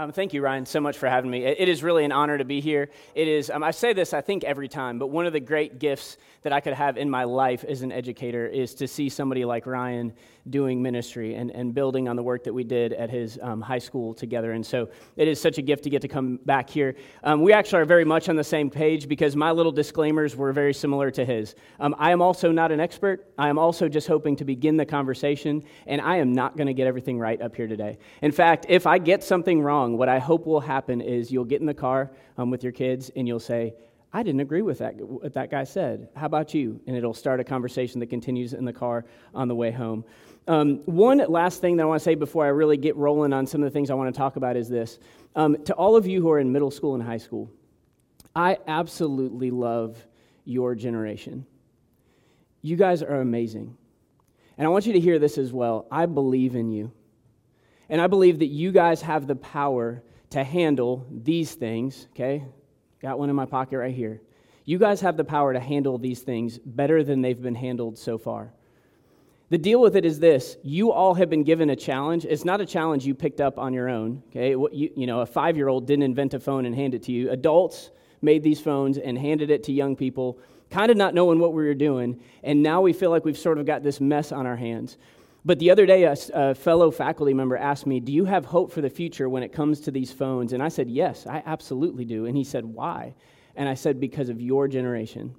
Um, thank you, Ryan, so much for having me. It is really an honor to be here. It is, um, I say this, I think, every time, but one of the great gifts that I could have in my life as an educator is to see somebody like Ryan doing ministry and, and building on the work that we did at his um, high school together. And so it is such a gift to get to come back here. Um, we actually are very much on the same page because my little disclaimers were very similar to his. Um, I am also not an expert. I am also just hoping to begin the conversation, and I am not going to get everything right up here today. In fact, if I get something wrong, what I hope will happen is you'll get in the car um, with your kids and you'll say, I didn't agree with that, what that guy said. How about you? And it'll start a conversation that continues in the car on the way home. Um, one last thing that I want to say before I really get rolling on some of the things I want to talk about is this. Um, to all of you who are in middle school and high school, I absolutely love your generation. You guys are amazing. And I want you to hear this as well. I believe in you. And I believe that you guys have the power to handle these things, okay? Got one in my pocket right here. You guys have the power to handle these things better than they've been handled so far. The deal with it is this you all have been given a challenge. It's not a challenge you picked up on your own. Okay? You, you know, a five year old didn't invent a phone and hand it to you. Adults made these phones and handed it to young people, kind of not knowing what we were doing. And now we feel like we've sort of got this mess on our hands. But the other day, a, a, fellow faculty member asked me, Do you have hope for the future when it comes to these phones? And I said, Yes, I absolutely do. And he said, Why? And I said, Because of your generation.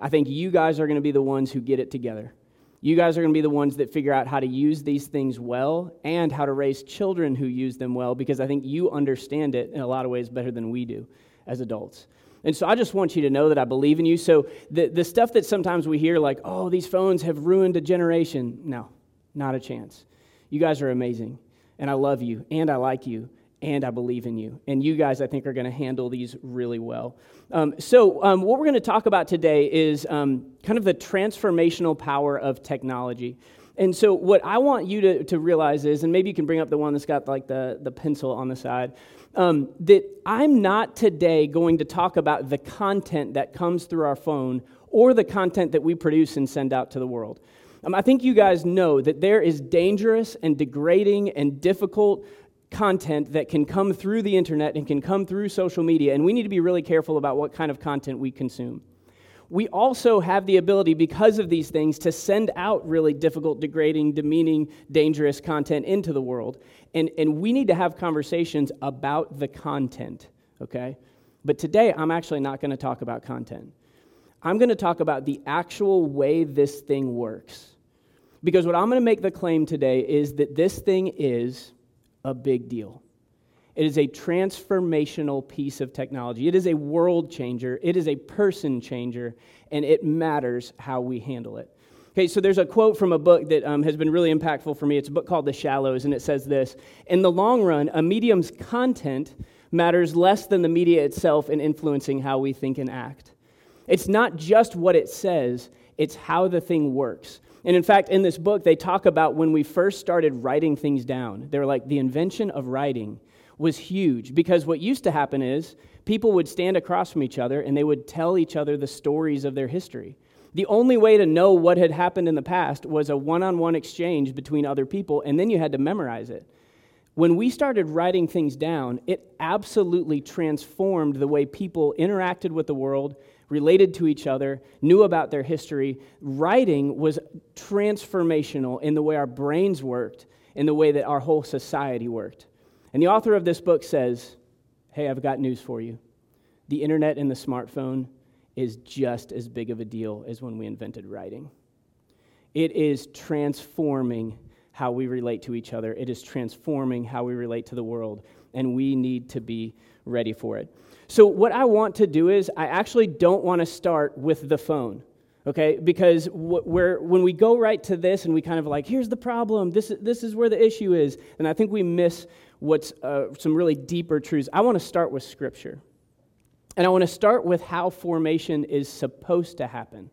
I think you guys are going to be the ones who get it together. You guys are going to be the ones that figure out how to use these things well and how to raise children who use them well because I think you understand it in a lot of ways better than we do as adults. And so I just want you to know that I believe in you. So the, the stuff that sometimes we hear, like, oh, these phones have ruined a generation, no, not a chance. You guys are amazing, and I love you, and I like you, and I believe in you. And you guys, I think, are going to handle these really well. Um, so, um, what we're going to talk about today is um, kind of the transformational power of technology. And so, what I want you to, to realize is, and maybe you can bring up the one that's got like the, the pencil on the side, um, that I'm not today going to talk about the content that comes through our phone or the content that we produce and send out to the world. Um, I think you guys know that there is dangerous and degrading and difficult content that can come through the internet and can come through social media, and we need to be really careful about what kind of content we consume. We also have the ability, because of these things, to send out really difficult, degrading, demeaning, dangerous content into the world. And, and we need to have conversations about the content, okay? But today, I'm actually not going to talk about content. I'm going to talk about the actual way this thing works. Because what I'm going to make the claim today is that this thing is a big deal. It is a transformational piece of technology. It is a world changer. It is a person changer, and it matters how we handle it. Okay, so there's a quote from a book that um, has been really impactful for me. It's a book called The Shallows, and it says this In the long run, a medium's content matters less than the media itself in influencing how we think and act. It's not just what it says, it's how the thing works. And in fact, in this book, they talk about when we first started writing things down. They're like, the invention of writing was huge because what used to happen is people would stand across from each other and they would tell each other the stories of their history. The only way to know what had happened in the past was a one on one exchange between other people, and then you had to memorize it. When we started writing things down, it absolutely transformed the way people interacted with the world related to each other, knew about their history. Writing was transformational in the way our brains worked, in the way that our whole society worked. And the author of this book says, Hey, I've got news for you. The internet and the smartphone is just as big of a deal as when we invented writing. It is transforming how we relate to each other, it is transforming how we relate to the world, and we need to be ready for it. So, what I want to do is, I actually don't want to start with the phone, okay? Because we're, when we go right to this and we kind of like, here's the problem, this, this is where the issue is, and I think we miss what's uh, some really deeper truths. I want to start with Scripture. And I want to start with how formation is supposed to happen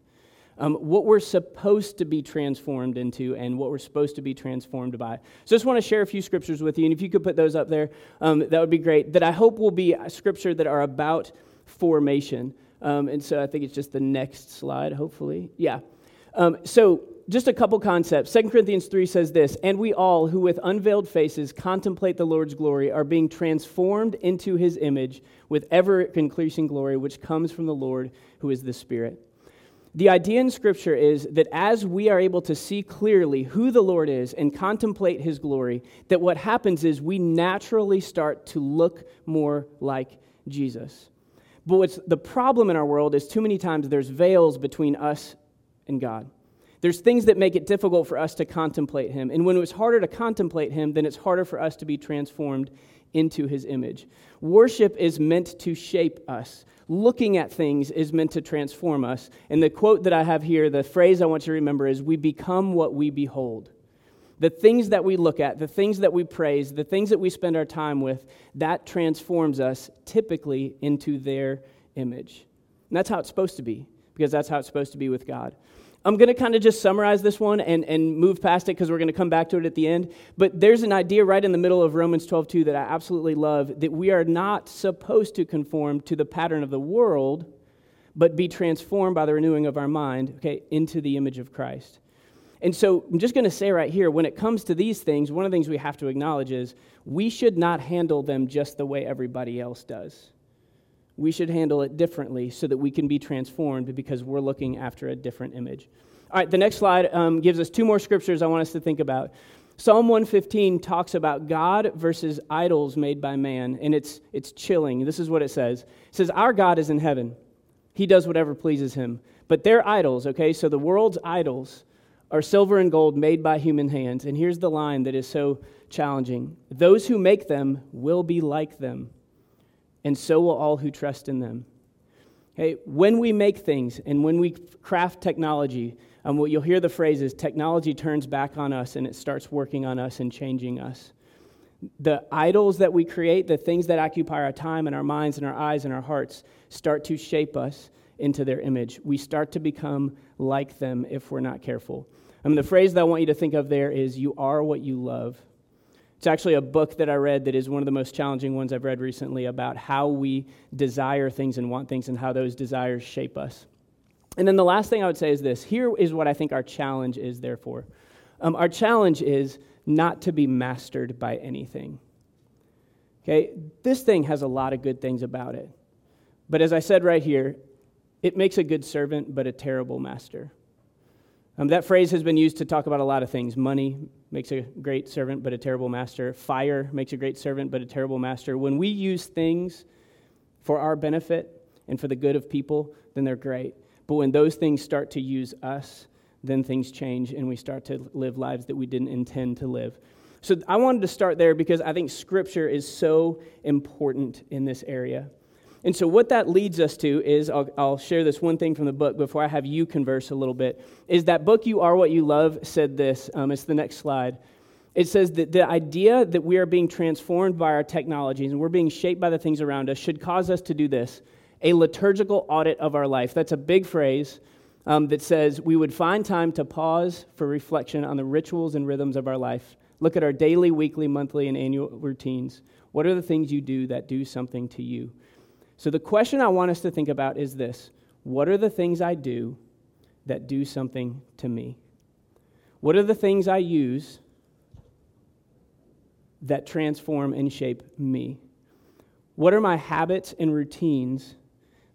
um, what we're supposed to be transformed into and what we're supposed to be transformed by. So, just want to share a few scriptures with you, and if you could put those up there, um, that would be great. That I hope will be scripture that are about formation. Um, and so, I think it's just the next slide, hopefully. Yeah. Um, so, just a couple concepts. 2 Corinthians 3 says this And we all, who with unveiled faces contemplate the Lord's glory, are being transformed into his image with ever increasing glory, which comes from the Lord, who is the Spirit. The idea in Scripture is that as we are able to see clearly who the Lord is and contemplate his glory, that what happens is we naturally start to look more like Jesus. But what's the problem in our world is too many times there's veils between us and God. There's things that make it difficult for us to contemplate Him. And when it's harder to contemplate Him, then it's harder for us to be transformed into His image. Worship is meant to shape us. Looking at things is meant to transform us. And the quote that I have here, the phrase I want you to remember is We become what we behold. The things that we look at, the things that we praise, the things that we spend our time with, that transforms us typically into their image. And that's how it's supposed to be, because that's how it's supposed to be with God. I'm going to kind of just summarize this one and, and move past it because we're going to come back to it at the end. But there's an idea right in the middle of Romans 12, 2 that I absolutely love that we are not supposed to conform to the pattern of the world, but be transformed by the renewing of our mind, okay, into the image of Christ. And so I'm just going to say right here when it comes to these things, one of the things we have to acknowledge is we should not handle them just the way everybody else does. We should handle it differently so that we can be transformed because we're looking after a different image. All right, the next slide um, gives us two more scriptures I want us to think about. Psalm 115 talks about God versus idols made by man, and it's, it's chilling. This is what it says It says, Our God is in heaven, He does whatever pleases Him. But they're idols, okay? So the world's idols are silver and gold made by human hands. And here's the line that is so challenging those who make them will be like them, and so will all who trust in them. Hey, when we make things and when we craft technology, um, what you'll hear the phrase is technology turns back on us and it starts working on us and changing us. The idols that we create, the things that occupy our time and our minds and our eyes and our hearts, start to shape us into their image. We start to become like them if we're not careful. I mean, the phrase that I want you to think of there is, You are what you love. It's actually a book that I read that is one of the most challenging ones I've read recently about how we desire things and want things and how those desires shape us. And then the last thing I would say is this here is what I think our challenge is, therefore. Um, our challenge is not to be mastered by anything. Okay, this thing has a lot of good things about it. But as I said right here, it makes a good servant, but a terrible master. Um, that phrase has been used to talk about a lot of things. Money makes a great servant, but a terrible master. Fire makes a great servant, but a terrible master. When we use things for our benefit and for the good of people, then they're great. But when those things start to use us, then things change and we start to live lives that we didn't intend to live. So I wanted to start there because I think Scripture is so important in this area. And so, what that leads us to is I'll, I'll, share this one thing from the book before I have you converse a little bit. Is that book, You Are What You Love, said this. Um, it's the next slide. It says that the idea that we are being transformed by our technologies and we're being shaped by the things around us should cause us to do this a liturgical audit of our life. That's a big phrase um, that says we would find time to pause for reflection on the rituals and rhythms of our life. Look at our daily, weekly, monthly, and annual routines. What are the things you do that do something to you? So, the question I want us to think about is this What are the things I do that do something to me? What are the things I use that transform and shape me? What are my habits and routines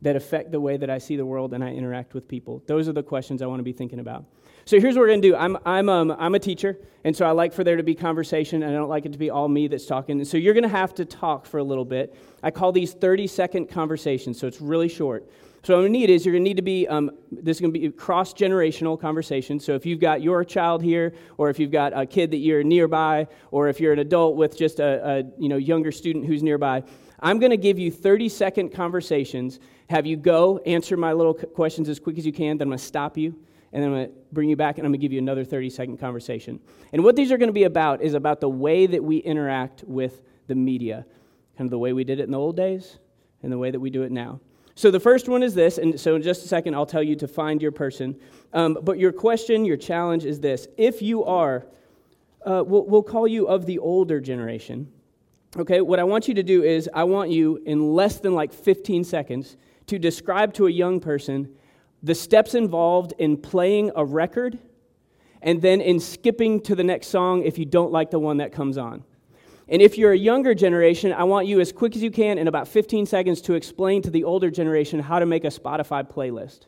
that affect the way that I see the world and I interact with people? Those are the questions I want to be thinking about. So here's what we're going to do. I'm, I'm, um, I'm a teacher, and so I like for there to be conversation, and I don't like it to be all me that's talking. And so you're going to have to talk for a little bit. I call these 30 second conversations, so it's really short. So what I'm going to need is you're going to need to be, um, this is going to be cross generational conversation. So if you've got your child here, or if you've got a kid that you're nearby, or if you're an adult with just a, a you know, younger student who's nearby, I'm going to give you 30 second conversations. Have you go, answer my little questions as quick as you can, then I'm going to stop you and I'm going to bring you back and I'm going to give you another 30 second conversation. And what these are going to be about is about the way that we interact with the media, kind of the way we did it in the old days and the way that we do it now. So the first one is this, and so in just a second I'll tell you to find your person. Um, but your question, your challenge is this: If you are, uh, we'll, we'll call you of the older generation. Okay, what I want you to do is I want you in less than like 15 seconds to describe to a young person the steps involved in playing a record and then in skipping to the next song if you don't like the one that comes on. And if you're a younger generation, I want you as quick as you can in about 15 seconds to explain to the older generation how to make a Spotify playlist.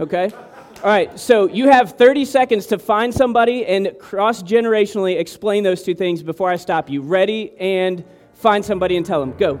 Okay? All right, so you have 30 seconds to find somebody and cross generationally explain those two things before I stop you. Ready? And find somebody and tell them. Go.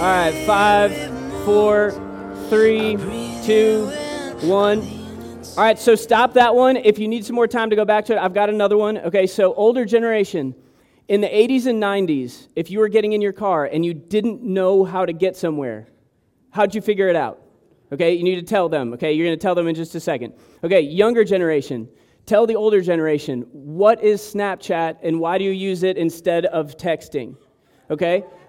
All right, five, four, three, two, one. All right, so stop that one. If you need some more time to go back to it, I've got another one. Okay, so older generation. In the 80s and 90s, if you were getting in your car and you didn't know how to get somewhere, how'd you figure it out? Okay, you need to tell them. Okay, you're going to tell them in just a second. Okay, younger generation, tell the older generation what is Snapchat and why do you use it instead of texting? Okay,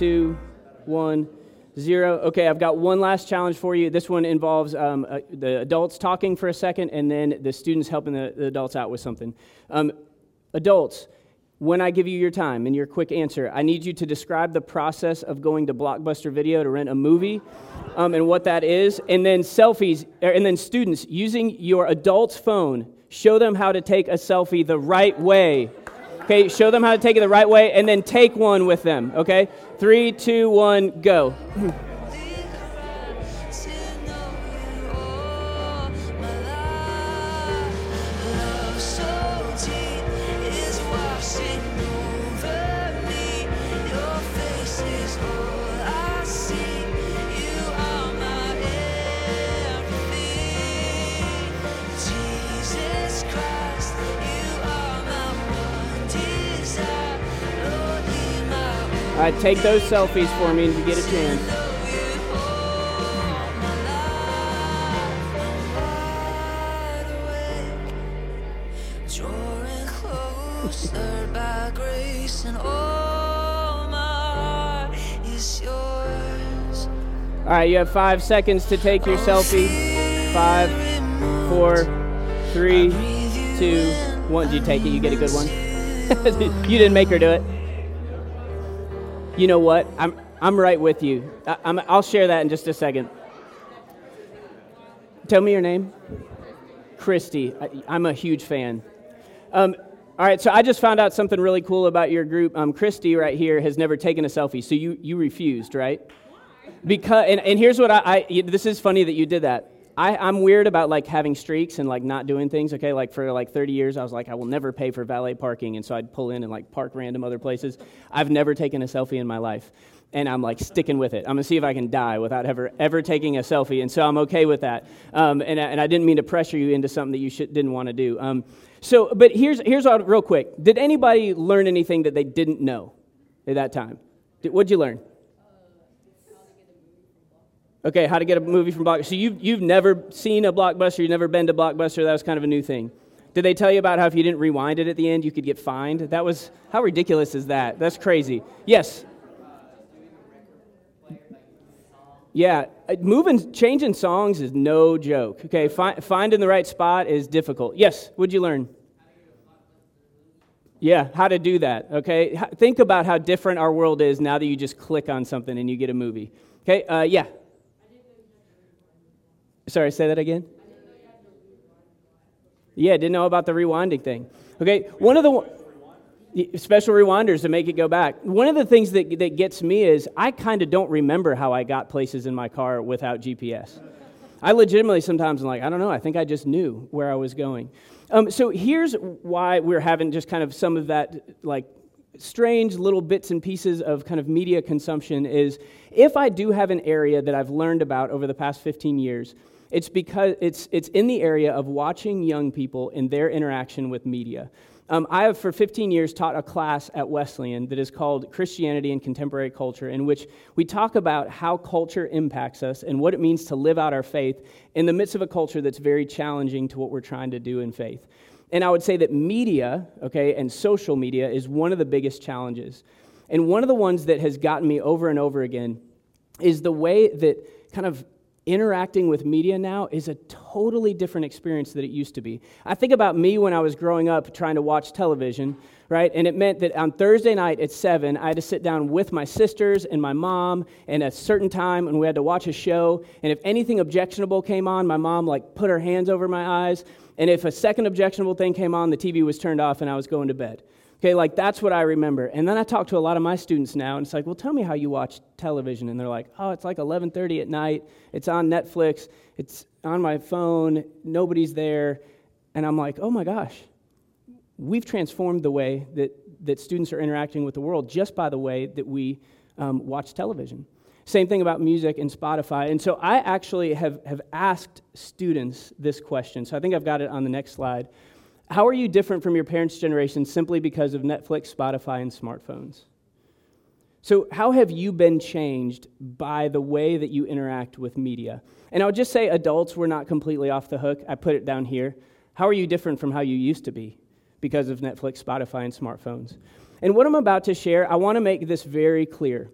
two, one, zero. Okay, I've got one last challenge for you. This one involves um, uh, the adults talking for a second and then the students helping the, the adults out with something. Um, adults, when I give you your time and your quick answer, I need you to describe the process of going to Blockbuster Video to rent a movie um, and what that is. And then selfies, er, and then students using your adult's phone, show them how to take a selfie the right way Okay, show them how to take it the right way and then take one with them. Okay? Three, two, one, go. Right, take those selfies for me if you get a chance. All right, you have five seconds to take your selfie. Five, four, three, two, one. Did you take it? You get a good one. you didn't make her do it you know what? I'm, I'm right with you. I, will share that in just a second. Tell me your name. Christy. I, am a huge fan. Um, all right, so I just found out something really cool about your group. Um, Christy, right here, has never taken a selfie, so you, you refused, right? Because, and, and here's what I, I, this is funny that you did that. I, I'm weird about like having streaks and like not doing things. Okay, like for like 30 years, I was like, I will never pay for valet parking, and so I'd pull in and like park random other places. I've never taken a selfie in my life, and I'm like sticking with it. I'm gonna see if I can die without ever ever taking a selfie, and so I'm okay with that. Um, and, and I didn't mean to pressure you into something that you should, didn't want to do. Um, so, but here's here's real quick. Did anybody learn anything that they didn't know at that time? What'd you learn? Okay, how to get a movie from Blockbuster. So you've, you've never seen a Blockbuster, you've never been to Blockbuster, that was kind of a new thing. Did they tell you about how if you didn't rewind it at the end, you could get fined? That was, how ridiculous is that? That's crazy. Yes? Yeah, uh, moving, changing songs is no joke. Okay, Find, finding the right spot is difficult. Yes, what'd you learn? Yeah, how to do that. Okay, think about how different our world is now that you just click on something and you get a movie. Okay, uh, yeah. Sorry, say that again. Yeah, didn't know about the rewinding thing. Okay, one of the special rewinders to make it go back. One of the things that, that gets me is I kind of don't remember how I got places in my car without GPS. I legitimately sometimes am like, I don't know, I think I just knew where I was going. Um, so here's why we're having just kind of some of that, like, strange little bits and pieces of kind of media consumption is if I do have an area that I've learned about over the past 15 years it's because it's, it's in the area of watching young people in their interaction with media. Um, I have, for 15 years, taught a class at Wesleyan that is called Christianity and Contemporary Culture, in which we talk about how culture impacts us and what it means to live out our faith in the midst of a culture that's very challenging to what we're trying to do in faith. And I would say that media, okay, and social media is one of the biggest challenges. And one of the ones that has gotten me over and over again is the way that kind of interacting with media now is a totally different experience than it used to be. I think about me when I was growing up trying to watch television, right? And it meant that on Thursday night at 7, I had to sit down with my sisters and my mom and a certain time and we had to watch a show. And if anything objectionable came on, my mom like put her hands over my eyes. And if a second objectionable thing came on, the TV was turned off and I was going to bed. Okay, like that's what I remember. And then I talk to a lot of my students now, and it's like, well, tell me how you watch television. And they're like, oh, it's like 11:30 at night. It's on Netflix. It's on my phone. Nobody's there. And I'm like, oh my gosh, we've transformed the way that, that students are interacting with the world just by the way that we um, watch television. Same thing about music and Spotify. And so I actually have, have asked students this question. So I think I've got it on the next slide. How are you different from your parents' generation simply because of Netflix, Spotify, and smartphones? So, how have you been changed by the way that you interact with media? And I would just say, adults, we're not completely off the hook. I put it down here. How are you different from how you used to be because of Netflix, Spotify, and smartphones? And what I'm about to share, I want to make this very clear.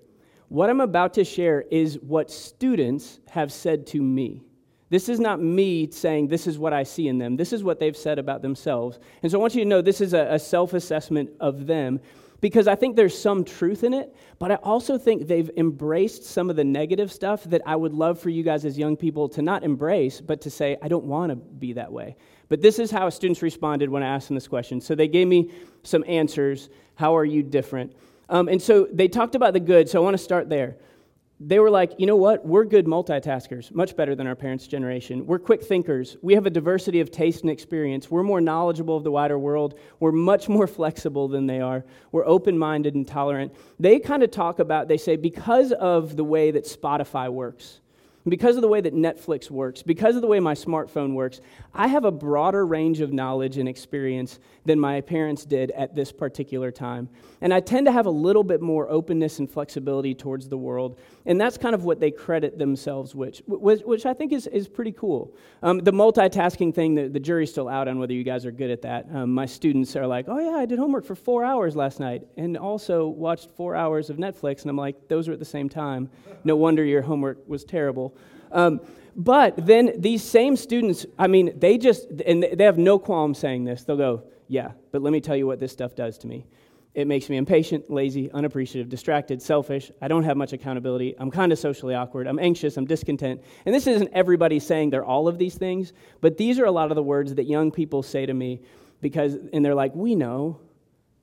What I'm about to share is what students have said to me. This is not me saying this is what I see in them. This is what they've said about themselves. And so I want you to know this is a, a self assessment of them because I think there's some truth in it, but I also think they've embraced some of the negative stuff that I would love for you guys as young people to not embrace, but to say, I don't want to be that way. But this is how students responded when I asked them this question. So they gave me some answers. How are you different? Um, and so they talked about the good, so I want to start there they were like, you know what? We're good multitaskers, much better than our parents' generation. We're quick thinkers. We have a diversity of taste and experience. We're more knowledgeable of the wider world. We're much more flexible than they are. We're open minded and tolerant. They kind of talk about, they say, because of the way that Spotify works, because of the way that Netflix works, because of the way my smartphone works, I have a broader range of knowledge and experience than my parents did at this particular time. And I tend to have a little bit more openness and flexibility towards the world. And that's kind of what they credit themselves with, which, which I think is, is pretty cool. Um, the multitasking thing, the, the, jury's still out on whether you guys are good at that. Um, my students are like, oh, yeah, I did homework for four hours last night and also watched four hours of Netflix. And I'm like, those were at the same time. No wonder your homework was terrible. Um, but then these same students, I mean, they just, and they have no qualm saying this. They'll go, yeah, but let me tell you what this stuff does to me. It makes me impatient, lazy, unappreciative, distracted, selfish. I don't have much accountability. I'm kind of socially awkward. I'm anxious. I'm discontent. And this isn't everybody saying they're all of these things, but these are a lot of the words that young people say to me because, and they're like, we know.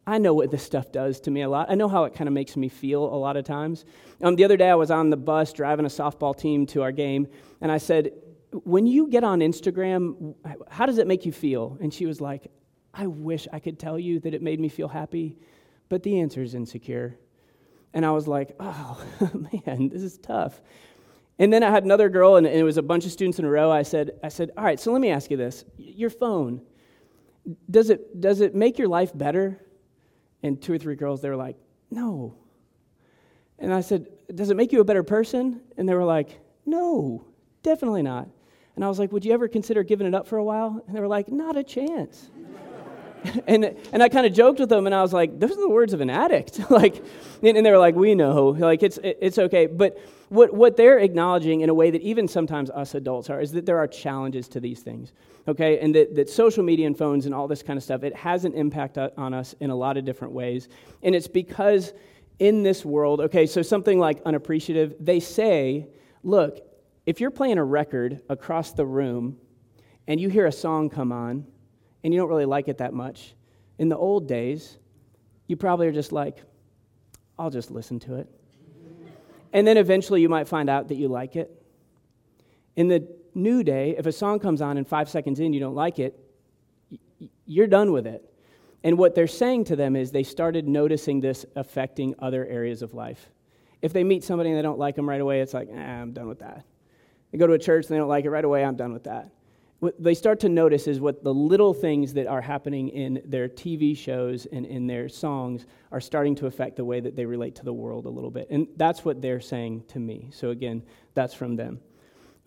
I know what this stuff does to me a lot. I know how it kind of makes me feel a lot of times. Um, the other day, I was on the bus driving a softball team to our game, and I said, When you get on Instagram, how does it make you feel? And she was like, I wish I could tell you that it made me feel happy, but the answer is insecure. And I was like, Oh, man, this is tough. And then I had another girl, and it was a bunch of students in a row. I said, I said, All right, so let me ask you this. Your phone, does it, does it make your life better? And two or three girls, they were like, No. And I said, Does it make you a better person? And they were like, No, definitely not. And I was like, Would you ever consider giving it up for a while? And they were like, Not a chance. and, and I kind of joked with them, and I was like, Those are the words of an addict. like, and, they were like, We know. Like, it's, it's okay. But what, what they're acknowledging in a way that even sometimes us adults are is that there are challenges to these things, okay? And that, that social media and phones and all this kind of stuff, it has an impact on us in a lot of different ways. And it's because in this world, okay, so something like unappreciative, they say, look, if you're playing a record across the room and you hear a song come on and you don't really like it that much, in the old days, you probably are just like, I'll just listen to it. And then eventually you might find out that you like it. In the new day, if a song comes on and five seconds in you don't like it, you're done with it. And what they're saying to them is they started noticing this affecting other areas of life. If they meet somebody and they don't like them right away, it's like, eh, I'm done with that. They go to a church and they don't like it right away, I'm done with that. What they start to notice is what the little things that are happening in their TV shows and in their songs are starting to affect the way that they relate to the world a little bit. And that's what they're saying to me. So, again, that's from them.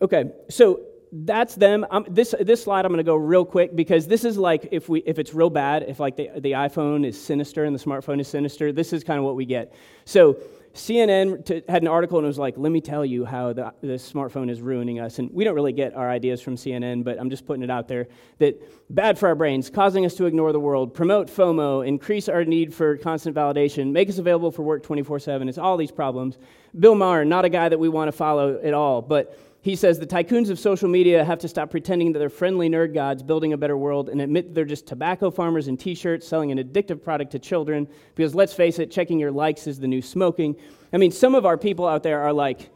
Okay, so that's them. This, this slide I'm going to go real quick because this is like if, we, if it's real bad, if like the, the iPhone is sinister and the smartphone is sinister, this is kind of what we get. So CNN t- had an article and it was like, let me tell you how the, the smartphone is ruining us. And we don't really get our ideas from CNN, but I'm just putting it out there that bad for our brains, causing us to ignore the world, promote FOMO, increase our need for constant validation, make us available for work 24 7. It's all these problems. Bill Maher, not a guy that we want to follow at all, but he says the tycoons of social media have to stop pretending that they're friendly nerd gods building a better world and admit they're just tobacco farmers in t shirts selling an addictive product to children. Because let's face it, checking your likes is the new smoking. I mean, some of our people out there are like,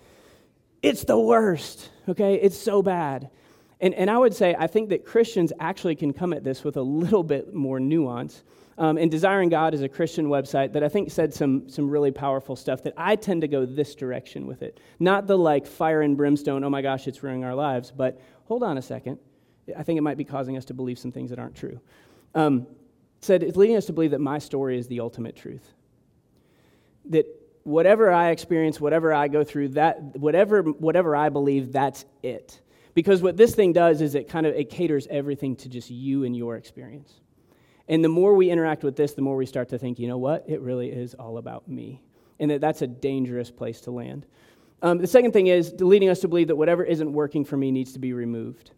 it's the worst, okay? It's so bad. And, and I would say, I think that Christians actually can come at this with a little bit more nuance. Um, and Desiring God is a Christian website that I think said some, some really powerful stuff that I tend to go this direction with it. Not the like fire and brimstone, oh my gosh, it's ruining our lives, but hold on a second. I think it might be causing us to believe some things that aren't true. Um, said it's leading us to believe that my story is the ultimate truth. That whatever I experience, whatever I go through, that whatever whatever I believe, that's it. Because what this thing does is it kind of it caters everything to just you and your experience. And the more we interact with this, the more we start to think, you know what? It really is all about me. And that that's a dangerous place to land. Um, the second thing is leading us to believe that whatever isn't working for me needs to be removed.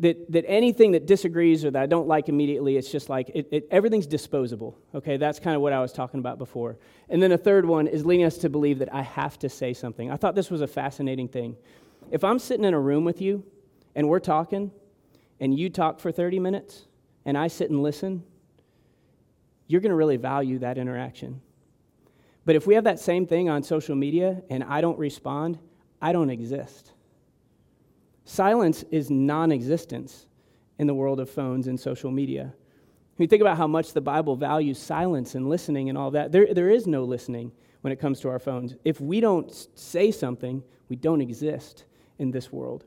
That, that anything that disagrees or that I don't like immediately, it's just like it, it, everything's disposable. Okay, that's kind of what I was talking about before. And then a third one is leading us to believe that I have to say something. I thought this was a fascinating thing. If I'm sitting in a room with you and we're talking and you talk for 30 minutes and I sit and listen, you're going to really value that interaction. But if we have that same thing on social media and I don't respond, I don't exist. Silence is non existence in the world of phones and social media. When you think about how much the Bible values silence and listening and all that, there, there is no listening when it comes to our phones. If we don't say something, we don't exist in this world.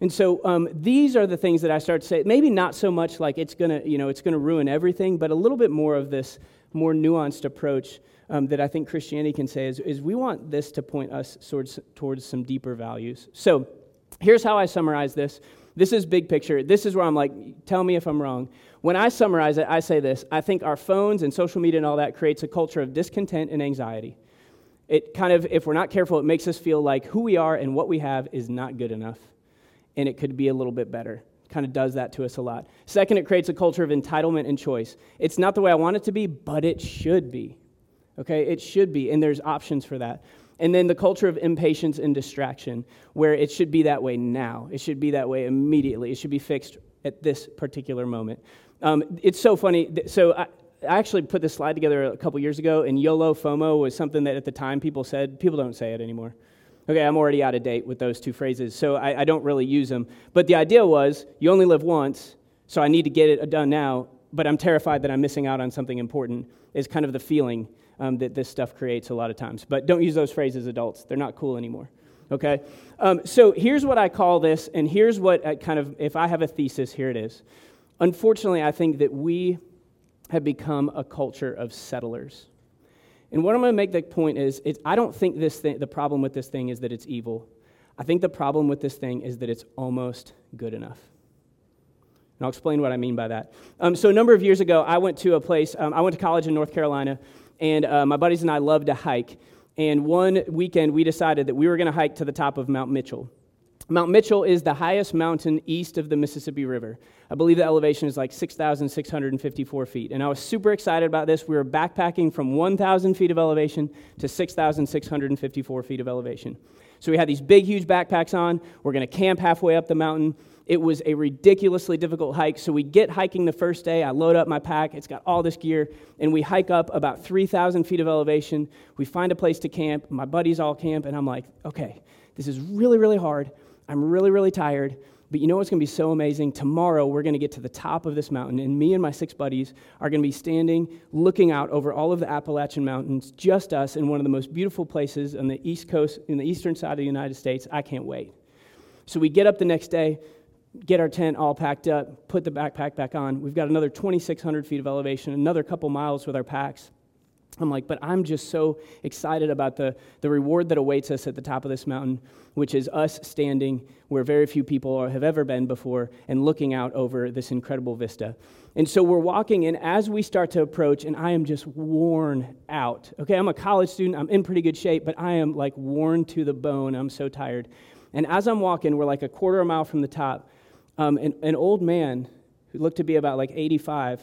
And so um, these are the things that I start to say. Maybe not so much like it's gonna, you know, it's gonna ruin everything, but a little bit more of this more nuanced approach um, that I think Christianity can say is, is we want this to point us towards, towards some deeper values. So here's how I summarize this. This is big picture. This is where I'm like, tell me if I'm wrong. When I summarize it, I say this I think our phones and social media and all that creates a culture of discontent and anxiety. It kind of, if we're not careful, it makes us feel like who we are and what we have is not good enough and it could be a little bit better. Kind of does that to us a lot. Second, it creates a culture of entitlement and choice. It's not the way I want it to be, but it should be. Okay, it should be, and there's options for that. And then the culture of impatience and distraction, where it should be that way now. It should be that way immediately. It should be fixed at this particular moment. Um, it's so funny. So I, I actually put this slide together a couple years ago, and YOLO FOMO was something that at the time people said. People don't say it anymore. Okay, I'm already out of date with those two phrases, so I, I don't really use them. But the idea was you only live once, so I need to get it done now, but I'm terrified that I'm missing out on something important, is kind of the feeling um, that this stuff creates a lot of times. But don't use those phrases, adults. They're not cool anymore. Okay? Um, so here's what I call this, and here's what I kind of, if I have a thesis, here it is. Unfortunately, I think that we have become a culture of settlers. And what I'm going to make the point is, is I don't think this thing, the problem with this thing is that it's evil. I think the problem with this thing is that it's almost good enough. And I'll explain what I mean by that. Um, so, a number of years ago, I went to a place, um, I went to college in North Carolina, and uh, my buddies and I loved to hike. And one weekend, we decided that we were going to hike to the top of Mount Mitchell. Mount Mitchell is the highest mountain east of the Mississippi River. I believe the elevation is like 6,654 feet. And I was super excited about this. We were backpacking from 1,000 feet of elevation to 6,654 feet of elevation. So we had these big, huge backpacks on. We're going to camp halfway up the mountain. It was a ridiculously difficult hike. So we get hiking the first day. I load up my pack, it's got all this gear, and we hike up about 3,000 feet of elevation. We find a place to camp. My buddies all camp, and I'm like, okay, this is really, really hard. I'm really, really tired. But you know what's going to be so amazing? Tomorrow, we're going to get to the top of this mountain, and me and my six buddies are going to be standing, looking out over all of the Appalachian Mountains, just us in one of the most beautiful places on the east coast, in the eastern side of the United States. I can't wait. So we get up the next day, get our tent all packed up, put the backpack back on. We've got another 2,600 feet of elevation, another couple miles with our packs. I'm like, but I'm just so excited about the, the reward that awaits us at the top of this mountain, which is us standing where very few people have ever been before and looking out over this incredible vista. And so we're walking, and as we start to approach, and I am just worn out. Okay, I'm a college student, I'm in pretty good shape, but I am like worn to the bone. I'm so tired. And as I'm walking, we're like a quarter of a mile from the top um, an, an old man who looked to be about like 85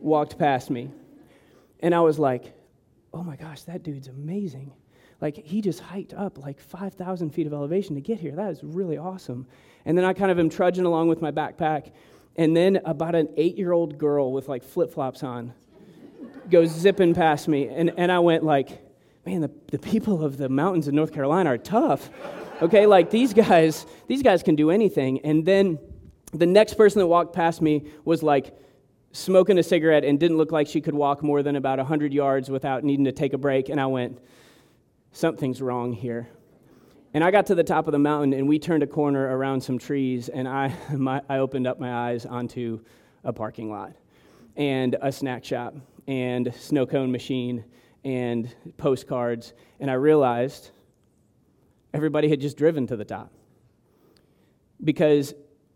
walked past me. And I was like, oh my gosh, that dude's amazing. Like, he just hiked up like 5,000 feet of elevation to get here. That is really awesome. And then I kind of am trudging along with my backpack. And then about an eight year old girl with like flip flops on goes zipping past me. And, and I went, like, man, the, the people of the mountains of North Carolina are tough. Okay, like these guys, these guys can do anything. And then the next person that walked past me was like smoking a cigarette and didn't look like she could walk more than about 100 yards without needing to take a break. And I went, something's wrong here. And I got to the top of the mountain and we turned a corner around some trees and I, my, I opened up my eyes onto a parking lot and a snack shop and snow cone machine and postcards. And I realized everybody had just driven to the top. Because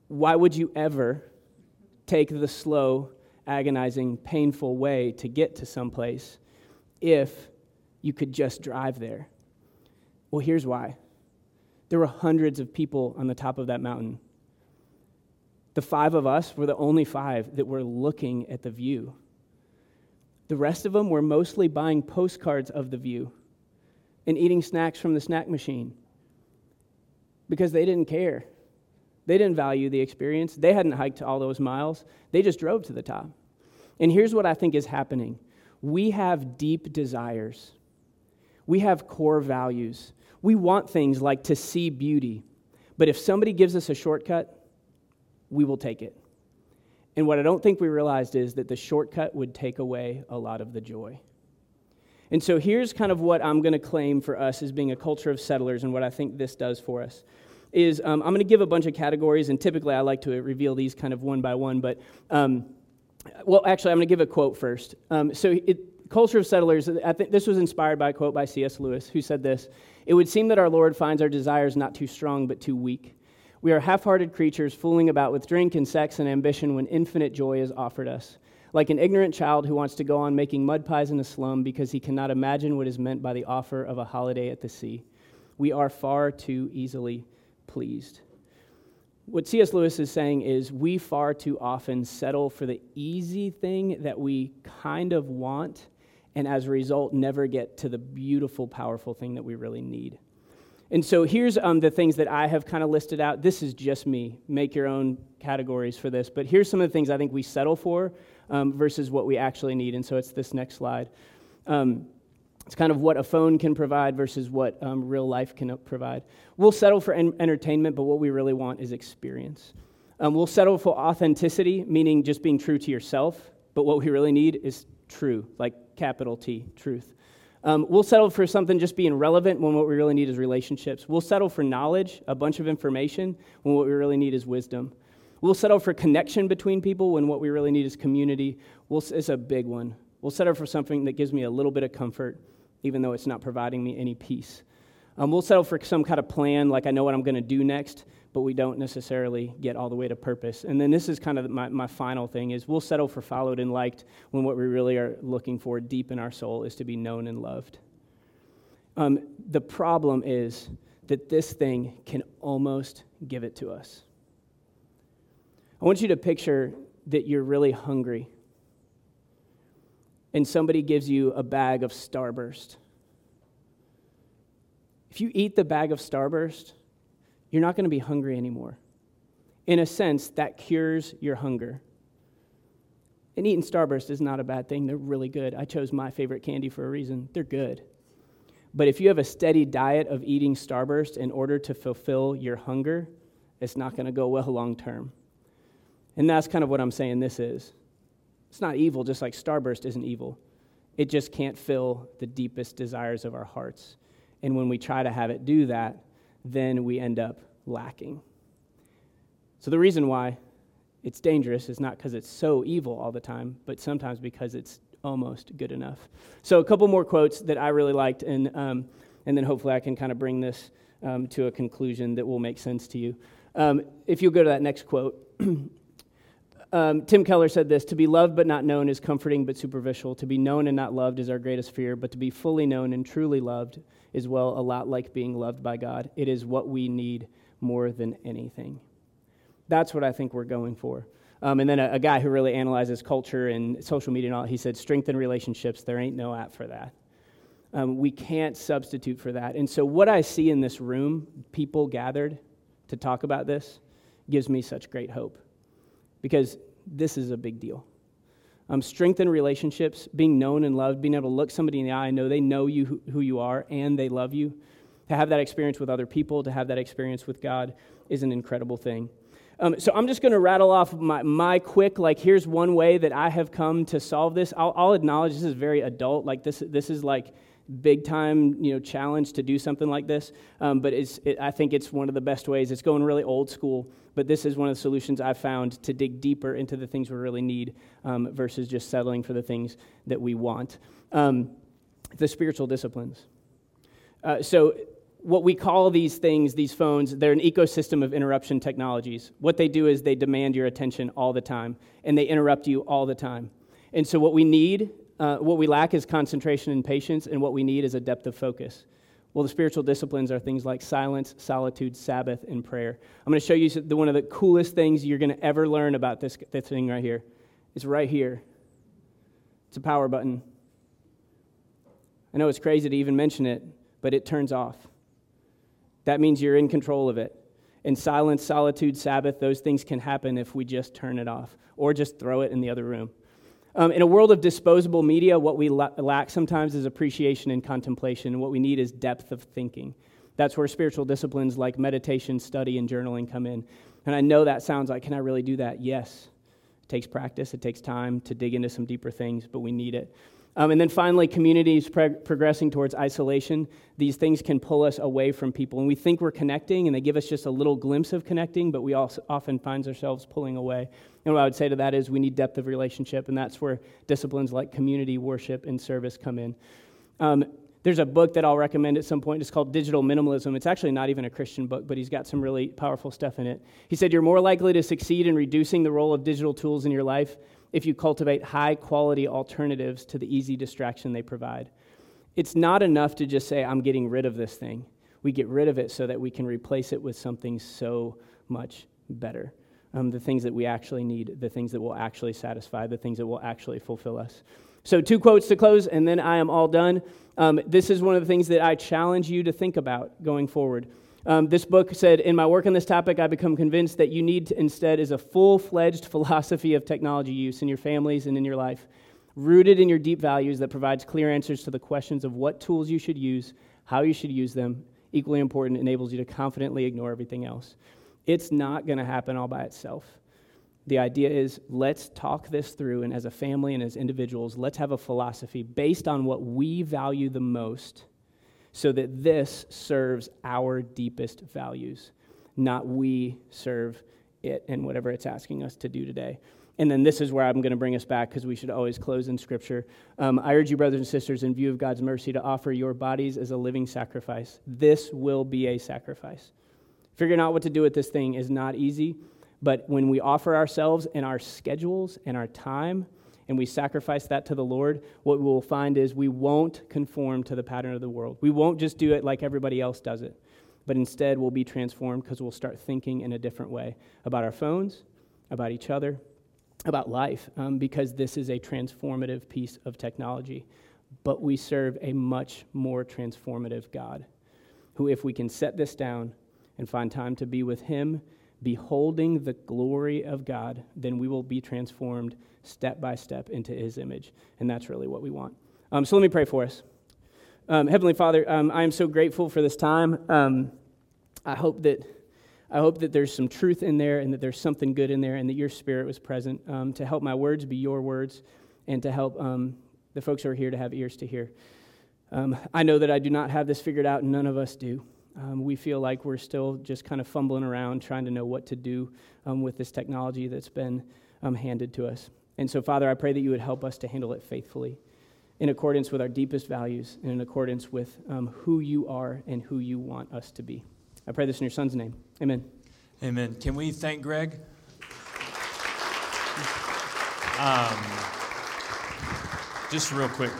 why would you ever take the slow, agonizing, painful way to get to someplace if you could just drive there? Well, here's why there were hundreds of people on the top of that mountain. The five of us were the only five that were looking at the view. The rest of them were mostly buying postcards of the view and eating snacks from the snack machine because they didn't care. They didn't value the experience. They hadn't hiked all those miles. They just drove to the top. And here's what I think is happening we have deep desires, we have core values. We want things like to see beauty. But if somebody gives us a shortcut, we will take it. And what I don't think we realized is that the shortcut would take away a lot of the joy. And so here's kind of what I'm going to claim for us as being a culture of settlers and what I think this does for us is um, I'm going to give a bunch of categories, and typically I like to reveal these kind of one by one, but um, well, actually, I'm going to give a quote first. Um, so, it, Culture of Settlers, I think this was inspired by a quote by C.S. Lewis, who said this It would seem that our Lord finds our desires not too strong, but too weak. We are half hearted creatures fooling about with drink and sex and ambition when infinite joy is offered us. Like an ignorant child who wants to go on making mud pies in a slum because he cannot imagine what is meant by the offer of a holiday at the sea. We are far too easily pleased. What C.S. Lewis is saying is we far too often settle for the easy thing that we kind of want, and as a result, never get to the beautiful, powerful thing that we really need. And so here's um, the things that I have kind of listed out. This is just me. Make your own categories for this. But here's some of the things I think we settle for um, versus what we actually need. And so it's this next slide. Um, it's kind of what a phone can provide versus what um, real life can provide. We'll settle for en- entertainment, but what we really want is experience. Um, we'll settle for authenticity, meaning just being true to yourself, but what we really need is true, like capital T, truth. Um, we'll settle for something just being relevant when what we really need is relationships. We'll settle for knowledge, a bunch of information, when what we really need is wisdom. We'll settle for connection between people when what we really need is community. We'll, it's a big one. We'll settle for something that gives me a little bit of comfort even though it's not providing me any peace. Um, we'll settle for some kind of plan, like I know what I'm going to do next, but we don't necessarily get all the way to purpose. And then this is kind of my, my final thing is we'll settle for followed and liked when what we really are looking for deep in our soul is to be known and loved. Um, the problem is that this thing can almost give it to us. I want you to picture that you're really hungry and somebody gives you a bag of Starburst. If you eat the bag of Starburst, you're not going to be hungry anymore. In a sense, that cures your hunger. And eating Starburst is not a bad thing. They're really good. I chose my favorite candy for a reason. They're good. But if you have a steady diet of eating Starburst in order to fulfill your hunger, it's not going to go well long term. And that's kind of what I'm saying this is. It's not evil, just like Starburst isn't evil. It just can't fill the deepest desires of our hearts. And when we try to have it do that, then we end up lacking. So the reason why it's dangerous is not because it's so evil all the time, but sometimes because it's almost good enough. So a couple more quotes that I really liked, and, um, and then hopefully I can kind of bring this um, to a conclusion that will make sense to you. Um, if you'll go to that next quote. Um, Tim Keller said this To be loved but not known is comforting but superficial. To be known and not loved is our greatest fear, but to be fully known and truly loved is, well, a lot like being loved by God. It is what we need more than anything. That's what I think we're going for. Um, and then a, a, guy who really analyzes culture and social media and all, he said, strengthen relationships. There ain't no app for that. Um, we can't substitute for that. And so, what I see in this room, people gathered to talk about this, gives me such great hope because this is a big deal. Um, strengthen relationships, being known and loved, being able to look somebody in the eye, and know they know you who you are and they love you. To have that experience with other people, to have that experience with God is an incredible thing. Um, so I'm just going to rattle off my, my quick, like, here's one way that I have come to solve this. I'll, I'll acknowledge this is very adult. Like, this, this is like big time you know challenge to do something like this. Um, but it's, it, i think it's one of the best ways. It's going really old school but this is one of the solutions i've found to dig deeper into the things we really need um, versus just settling for the things that we want. Um, the spiritual disciplines. Uh, so what we call these things these phones they're an ecosystem of interruption technologies. What they do is they demand your attention all the time and they interrupt you all the time. And so what we need uh, what we lack is concentration and patience, and what we need is a depth of focus. Well, the spiritual disciplines are things like silence, solitude, Sabbath, and prayer. I'm going to show you the, one of the coolest things you're going to ever learn about this, this thing right here. It's right here. It's a power button. I know it's crazy to even mention it, but it turns off. That means you're in control of it. In silence, solitude, Sabbath, those things can happen if we just turn it off or just throw it in the other room. Um, in a world of disposable media, what we la- lack sometimes is appreciation and contemplation. What we need is depth of thinking. That's where spiritual disciplines like meditation, study, and journaling come in. And I know that sounds like, can I really do that? Yes. It takes practice, it takes time to dig into some deeper things, but we need it. Um, and then finally, communities pre- progressing towards isolation. These things can pull us away from people. And we think we're connecting, and they give us just a little glimpse of connecting, but we also often find ourselves pulling away. And what I would say to that is we need depth of relationship, and that's where disciplines like community, worship, and service come in. Um, there's a book that I'll recommend at some point. It's called Digital Minimalism. It's actually not even a Christian book, but he's got some really powerful stuff in it. He said, You're more likely to succeed in reducing the role of digital tools in your life if you cultivate high quality alternatives to the easy distraction they provide. It's not enough to just say, I'm getting rid of this thing. We get rid of it so that we can replace it with something so much better. Um, the things that we actually need, the things that will actually satisfy, the things that will actually fulfill us. So, two quotes to close, and then I am all done. Um, this is one of the things that I challenge you to think about going forward. Um, this book said, In my work on this topic, I become convinced that you need to, instead is a full fledged philosophy of technology use in your families and in your life, rooted in your deep values that provides clear answers to the questions of what tools you should use, how you should use them. Equally important, enables you to confidently ignore everything else. It's not going to happen all by itself. The idea is let's talk this through, and as a family and as individuals, let's have a philosophy based on what we value the most so that this serves our deepest values, not we serve it and whatever it's asking us to do today. And then this is where I'm going to bring us back because we should always close in Scripture. Um, I urge you, brothers and sisters, in view of God's mercy, to offer your bodies as a living sacrifice. This will be a sacrifice. Figuring out what to do with this thing is not easy, but when we offer ourselves and our schedules and our time, and we sacrifice that to the Lord, what we will find is we won't conform to the pattern of the world. We won't just do it like everybody else does it, but instead we'll be transformed because we'll start thinking in a different way about our phones, about each other, about life um, because this is a transformative piece of technology. But we serve a much more transformative God who, if we can set this down and find time to be with Him, beholding the glory of God, then we will be transformed step by step into His image. And that's really what we want. Um, so let me pray for us. Um, Heavenly Father, um, I am so grateful for this time. Um, I hope that I hope that there's some truth in there and that there's something good in there and that your spirit was present um, to help my words be your words and to help um, the folks who are here to have ears to hear. I know that I do not have this figured out, and none of us do. Um, we feel like we're still just kind of fumbling around trying to know what to do um, with this technology that's been um, handed to us. And so, Father, I pray that you would help us to handle it faithfully in accordance with our deepest values and in accordance with who you are and who you want us to be. I pray this in your son's name. Amen. Amen. Can we thank Greg? Um, just real quick,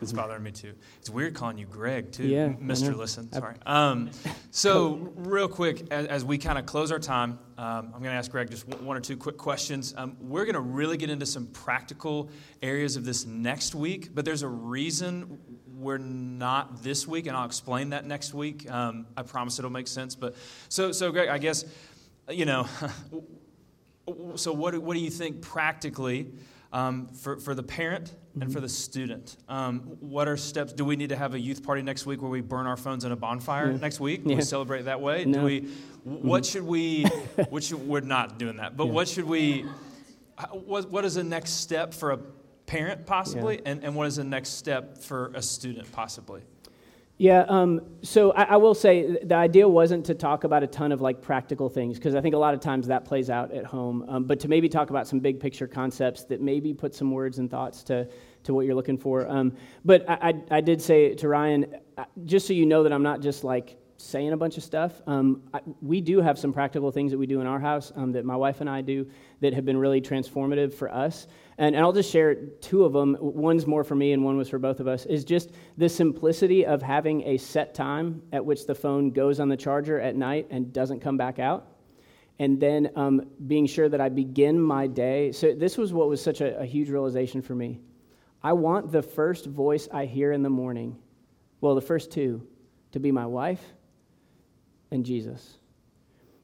it's, it's bothering me too. It's weird calling you Greg too, yeah, Mr. Lisson. Sorry. Um, so real quick, as, as we kind of close our time, um, I'm going to ask Greg just one or two quick questions. Um, we're going to really get into some practical areas of this next week, but there's a reason we're not this week, and I'll explain that next week. Um, I promise it'll make sense. But so, so Greg, I guess, you know, so what, what do you think practically um, for, for the parent and for the student? Um, what are steps? Do we need to have a youth party next week where we burn our phones in a bonfire yeah. next week? Do yeah. we celebrate that way? No. Do we? What should we? what should, we're not doing that. But yeah. what should we? What, what is the next step for a parent, possibly, and, and what is the next step for a student, possibly? Yeah, um, so I, I, will say the idea wasn't to talk about a ton of like practical things because I think a lot of times that plays out at home, um, but to maybe talk about some big picture concepts that maybe put some words and thoughts to, to what you're looking for. Um, but I, I, I, did say to Ryan, uh, just so you know that I'm not just like saying a bunch of stuff. Um, I, we do have some practical things that we do in our house um, that my wife and I do that have been really transformative for us. And, and I'll just share two of them. One's more for me, and one was for both of us. Is just the simplicity of having a set time at which the phone goes on the charger at night and doesn't come back out. And then um, being sure that I begin my day. So, this was what was such a, a huge realization for me. I want the first voice I hear in the morning, well, the first two, to be my wife and Jesus.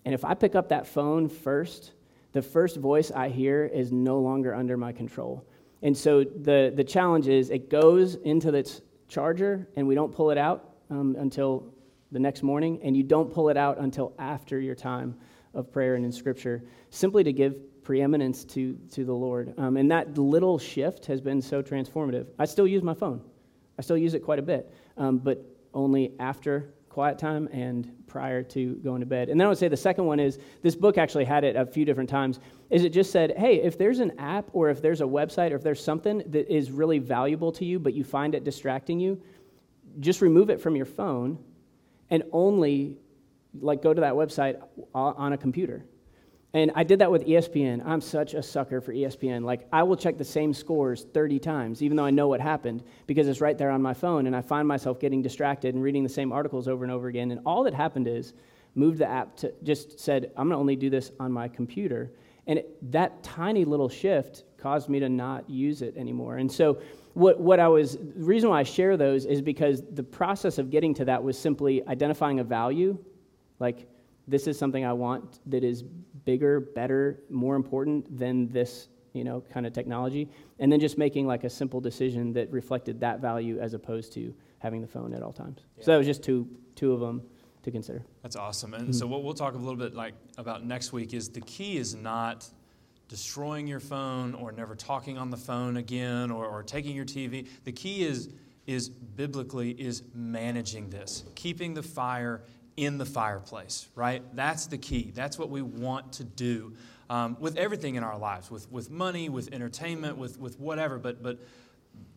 And if I pick up that phone first, the first voice I hear is no longer under my control. And so the, the challenge is it goes into its charger, and we don't pull it out um, until the next morning, and you don't pull it out until after your time of prayer and in Scripture, simply to give preeminence to, to the Lord. Um, and that little shift has been so transformative. I still use my phone, I still use it quite a bit, um, but only after quiet time and prior to going to bed. And then I would say the second one is this book actually had it a few different times. Is it just said, hey, if there's an app or if there's a website or if there's something that is really valuable to you, but you find it distracting you, just remove it from your phone and only like go to that website on a computer. And I did that with ESPN. I'm such a sucker for ESPN. Like, I will check the same scores 30 times, even though I know what happened, because it's right there on my phone. And I find myself getting distracted and reading the same articles over and over again. And all that happened is moved the app to just said, I'm going to only do this on my computer. And it, that tiny little shift caused me to not use it anymore. And so, what, what I was, the reason why I share those is because the process of getting to that was simply identifying a value. Like, this is something I want that is bigger, better, more important than this, you know, kind of technology, and then just making like a simple decision that reflected that value as opposed to having the phone at all times. Yeah. So that was just two two of them to consider. That's awesome. And mm-hmm. so what we'll talk a little bit like about next week is the key is not destroying your phone or never talking on the phone again or, or taking your TV. The key is is biblically is managing this, keeping the fire in the fireplace, right? That's the key. That's what we want to do um, with everything in our lives, with, with money, with entertainment, with, with whatever. But, but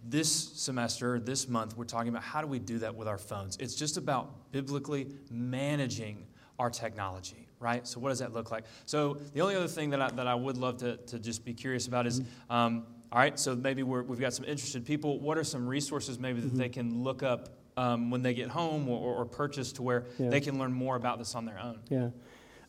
this semester, this month, we're talking about how do we do that with our phones. It's just about biblically managing our technology, right? So, what does that look like? So, the only other thing that I, that I would love to, to just be curious about is um, all right, so maybe we have got some interested people. What are some resources maybe that mm-hmm. they can look up um, when they get home or, or purchase to where yeah. they can learn more about this on their own? Yeah.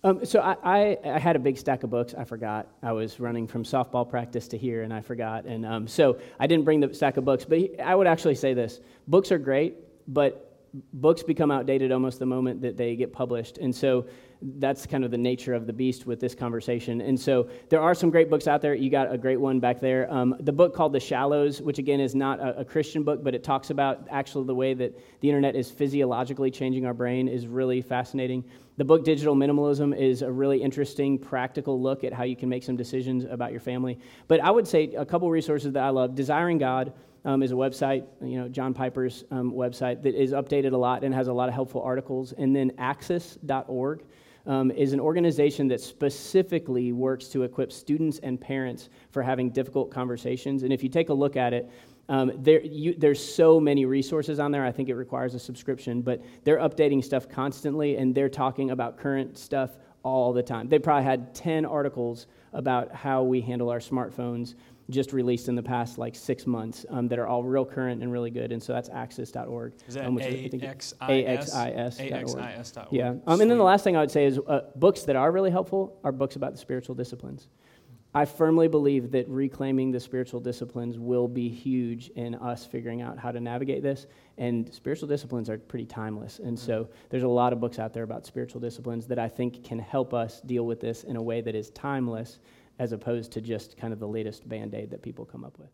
Um, so I, I, I, had a big stack of books. I forgot. I was running from softball practice to here, and I forgot. And um, so I didn't bring the stack of books. But I would actually say this: books are great, but books become outdated almost the moment that they get published. And so that's kind of the nature of the beast with this conversation. And so there are some great books out there. You got a great one back there. Um, the book called The Shallows, which again is not a, a, Christian book, but it talks about actually the way that the internet is physiologically changing our brain, is really fascinating. The book Digital Minimalism is a really interesting, practical look at how you can make some decisions about your family. But I would say a couple resources that I love Desiring God. Um, is a website, you know, John Piper's um, website that is updated a lot and has a lot of helpful articles. And then axis.org um, is an organization that specifically works to equip students and parents for having difficult conversations. And if you take a look at it, um, there, you, there's so many resources on there. I think it requires a subscription, but they're updating stuff constantly, and they're talking about current stuff all the time. They probably had 10 articles about how we handle our smartphones just released in the past like six months um, that are all real current and really good. And so that's axis.org. Is that um, A-X-I-S? A-X-I-S.org. Yeah. Um, and then the last thing I would say is uh, books that are really helpful are books about the spiritual disciplines. I firmly believe that reclaiming the spiritual disciplines will be huge in us figuring out how to navigate this. And spiritual disciplines are pretty timeless. And so there's a lot of books out there about spiritual disciplines that I think can help us deal with this in a way that is timeless as opposed to just kind of the latest band aid that people come up with.